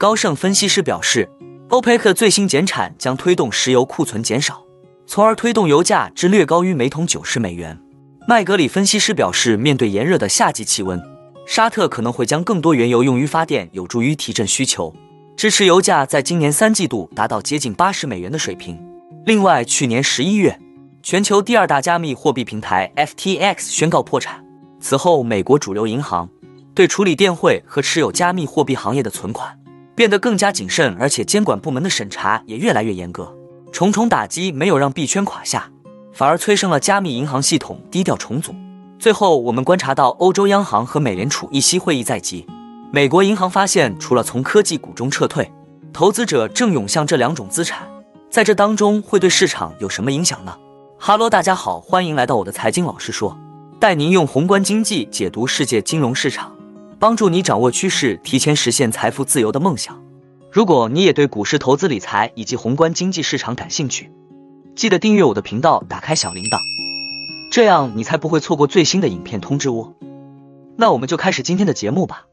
高盛分析师表示，欧佩克最新减产将推动石油库存减少，从而推动油价至略高于每桶九十美元。麦格里分析师表示，面对炎热的夏季气温，沙特可能会将更多原油用于发电，有助于提振需求，支持油价在今年三季度达到接近八十美元的水平。另外，去年十一月，全球第二大加密货币平台 FTX 宣告破产。此后，美国主流银行对处理电汇和持有加密货币行业的存款变得更加谨慎，而且监管部门的审查也越来越严格。重重打击没有让币圈垮下。反而催生了加密银行系统低调重组。最后，我们观察到欧洲央行和美联储议息会议在即，美国银行发现，除了从科技股中撤退，投资者正涌向这两种资产。在这当中，会对市场有什么影响呢？哈喽，大家好，欢迎来到我的财经老师说，带您用宏观经济解读世界金融市场，帮助你掌握趋势，提前实现财富自由的梦想。如果你也对股市投资理财以及宏观经济市场感兴趣，记得订阅我的频道，打开小铃铛，这样你才不会错过最新的影片通知哦。那我们就开始今天的节目吧。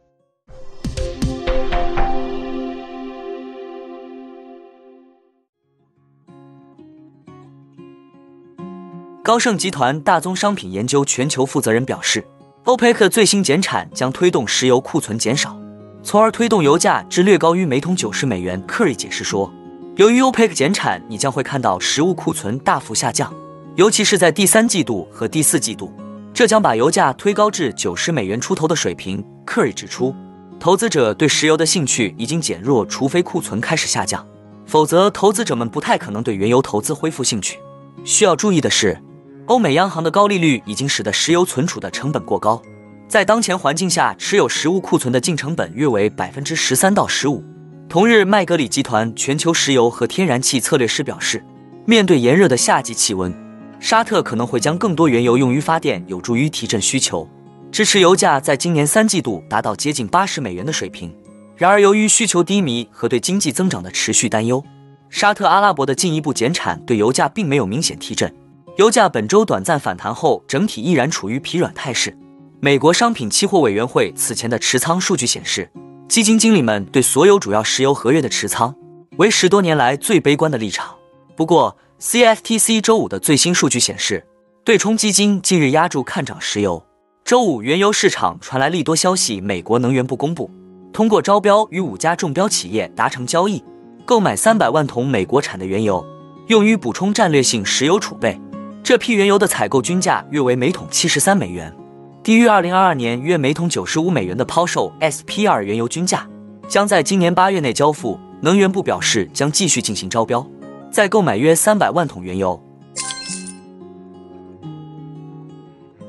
高盛集团大宗商品研究全球负责人表示，欧佩克最新减产将推动石油库存减少，从而推动油价至略高于每桶九十美元。Curry 解释说。由于 OPEC 减产，你将会看到食物库存大幅下降，尤其是在第三季度和第四季度，这将把油价推高至九十美元出头的水平。Curry 指出，投资者对石油的兴趣已经减弱，除非库存开始下降，否则投资者们不太可能对原油投资恢复兴趣。需要注意的是，欧美央行的高利率已经使得石油存储的成本过高，在当前环境下，持有实物库存的净成本约为百分之十三到十五。同日，麦格里集团全球石油和天然气策略师表示，面对炎热的夏季气温，沙特可能会将更多原油用于发电，有助于提振需求，支持油价在今年三季度达到接近八十美元的水平。然而，由于需求低迷和对经济增长的持续担忧，沙特阿拉伯的进一步减产对油价并没有明显提振。油价本周短暂反弹后，整体依然处于疲软态势。美国商品期货委员会此前的持仓数据显示。基金经理们对所有主要石油合约的持仓为十多年来最悲观的立场。不过，CFTC 周五的最新数据显示，对冲基金近日压住看涨石油。周五，原油市场传来利多消息：美国能源部公布，通过招标与五家中标企业达成交易，购买三百万桶美国产的原油，用于补充战略性石油储备。这批原油的采购均价约为每桶七十三美元。低于二零二二年约每桶九十五美元的抛售 SP 二原油均价，将在今年八月内交付。能源部表示将继续进行招标，再购买约三百万桶原油。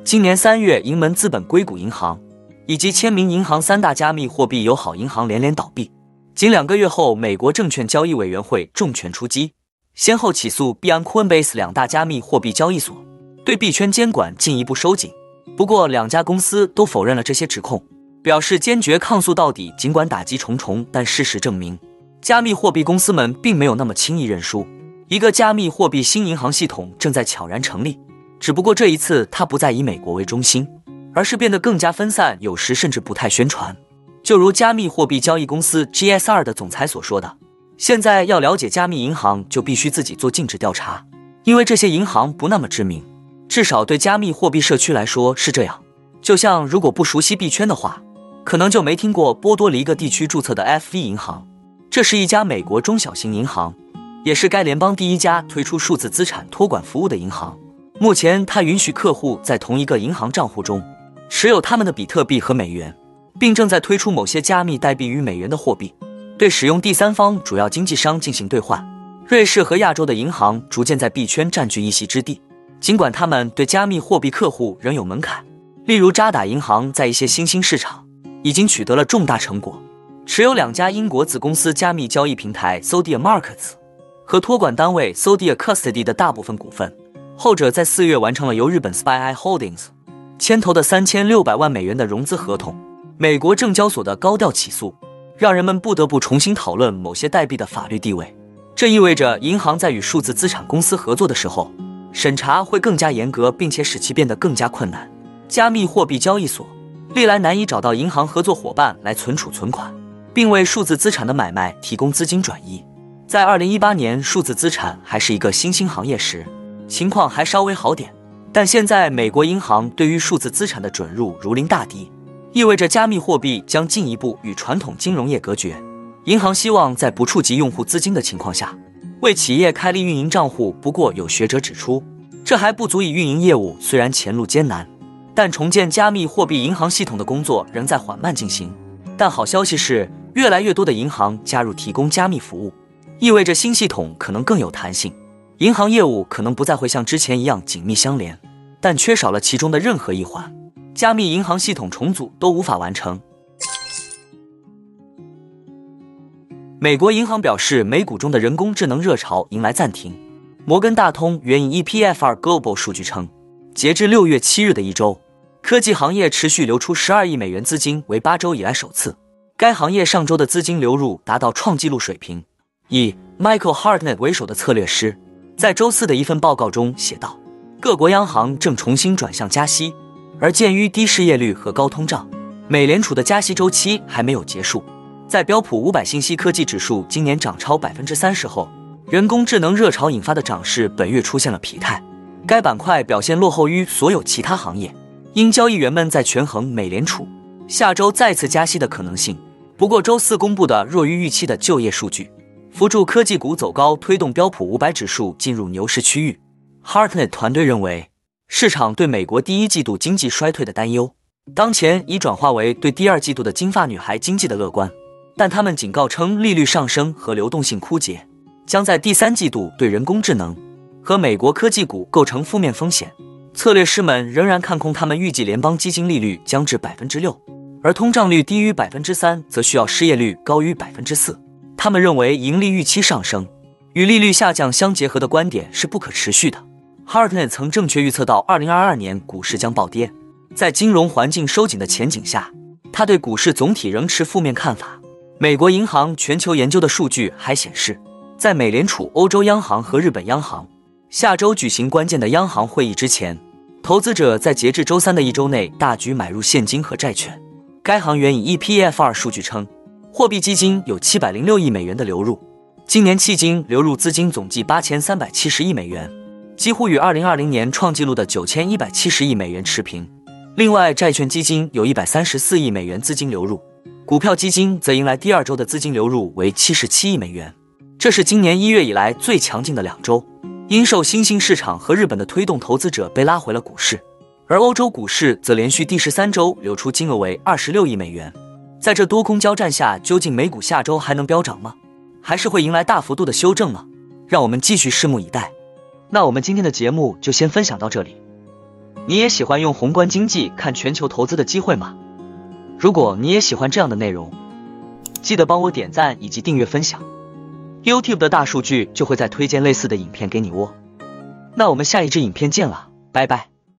今年三月，盈门资本硅谷银行以及签名银行三大加密货币友好银行连连倒闭。仅两个月后，美国证券交易委员会重拳出击，先后起诉币安、Coinbase 两大加密货币交易所，对币圈监管进一步收紧。不过，两家公司都否认了这些指控，表示坚决抗诉到底。尽管打击重重，但事实证明，加密货币公司们并没有那么轻易认输。一个加密货币新银行系统正在悄然成立，只不过这一次它不再以美国为中心，而是变得更加分散，有时甚至不太宣传。就如加密货币交易公司 GSR 的总裁所说的：“现在要了解加密银行，就必须自己做尽职调查，因为这些银行不那么知名。”至少对加密货币社区来说是这样。就像如果不熟悉币圈的话，可能就没听过波多黎各地区注册的 FV 银行。这是一家美国中小型银行，也是该联邦第一家推出数字资产托管服务的银行。目前，它允许客户在同一个银行账户中持有他们的比特币和美元，并正在推出某些加密代币与美元的货币，对使用第三方主要经纪商进行兑换。瑞士和亚洲的银行逐渐在币圈占据一席之地。尽管他们对加密货币客户仍有门槛，例如渣打银行在一些新兴市场已经取得了重大成果，持有两家英国子公司加密交易平台 Sodia Markets 和托管单位 Sodia Custody 的大部分股份。后者在四月完成了由日本 Spy i Holdings 牵头的三千六百万美元的融资合同。美国证交所的高调起诉，让人们不得不重新讨论某些代币的法律地位。这意味着银行在与数字资产公司合作的时候。审查会更加严格，并且使其变得更加困难。加密货币交易所历来难以找到银行合作伙伴来存储存款，并为数字资产的买卖提供资金转移。在二零一八年，数字资产还是一个新兴行业时，情况还稍微好点。但现在，美国银行对于数字资产的准入如临大敌，意味着加密货币将进一步与传统金融业隔绝。银行希望在不触及用户资金的情况下，为企业开立运营账户。不过，有学者指出，这还不足以运营业务。虽然前路艰难，但重建加密货币银行系统的工作仍在缓慢进行。但好消息是，越来越多的银行加入提供加密服务，意味着新系统可能更有弹性。银行业务可能不再会像之前一样紧密相连，但缺少了其中的任何一环，加密银行系统重组都无法完成。美国银行表示，美股中的人工智能热潮迎来暂停。摩根大通援引 EPFR Global 数据称，截至六月七日的一周，科技行业持续流出十二亿美元资金，为八周以来首次。该行业上周的资金流入达到创纪录水平。以 Michael Hartnett 为首的策略师。在周四的一份报告中写道，各国央行正重新转向加息，而鉴于低失业率和高通胀，美联储的加息周期还没有结束。在标普五百信息科技指数今年涨超百分之三十后，人工智能热潮引发的涨势本月出现了疲态，该板块表现落后于所有其他行业，因交易员们在权衡美联储下周再次加息的可能性。不过，周四公布的弱于预期的就业数据。辅助科技股走高，推动标普五百指数进入牛市区域。Hartnett 团队认为，市场对美国第一季度经济衰退的担忧，当前已转化为对第二季度的金发女孩经济的乐观。但他们警告称，利率上升和流动性枯竭将在第三季度对人工智能和美国科技股构成负面风险。策略师们仍然看空，他们预计联邦基金利率将至百分之六，而通胀率低于百分之三，则需要失业率高于百分之四。他们认为盈利预期上升与利率下降相结合的观点是不可持续的。Hartnett 曾正确预测到2022年股市将暴跌，在金融环境收紧的前景下，他对股市总体仍持负面看法。美国银行全球研究的数据还显示，在美联储、欧洲央行和日本央行下周举行关键的央行会议之前，投资者在截至周三的一周内大举买入现金和债券。该行援引 EPFR 数据称。货币基金有七百零六亿美元的流入，今年迄今流入资金总计八千三百七十亿美元，几乎与二零二零年创纪录的九千一百七十亿美元持平。另外，债券基金有一百三十四亿美元资金流入，股票基金则迎来第二周的资金流入为七十七亿美元，这是今年一月以来最强劲的两周。因受新兴市场和日本的推动，投资者被拉回了股市，而欧洲股市则连续第十三周流出金额为二十六亿美元。在这多空交战下，究竟美股下周还能飙涨吗？还是会迎来大幅度的修正呢？让我们继续拭目以待。那我们今天的节目就先分享到这里。你也喜欢用宏观经济看全球投资的机会吗？如果你也喜欢这样的内容，记得帮我点赞以及订阅分享。YouTube 的大数据就会再推荐类似的影片给你哦。那我们下一支影片见了，拜拜。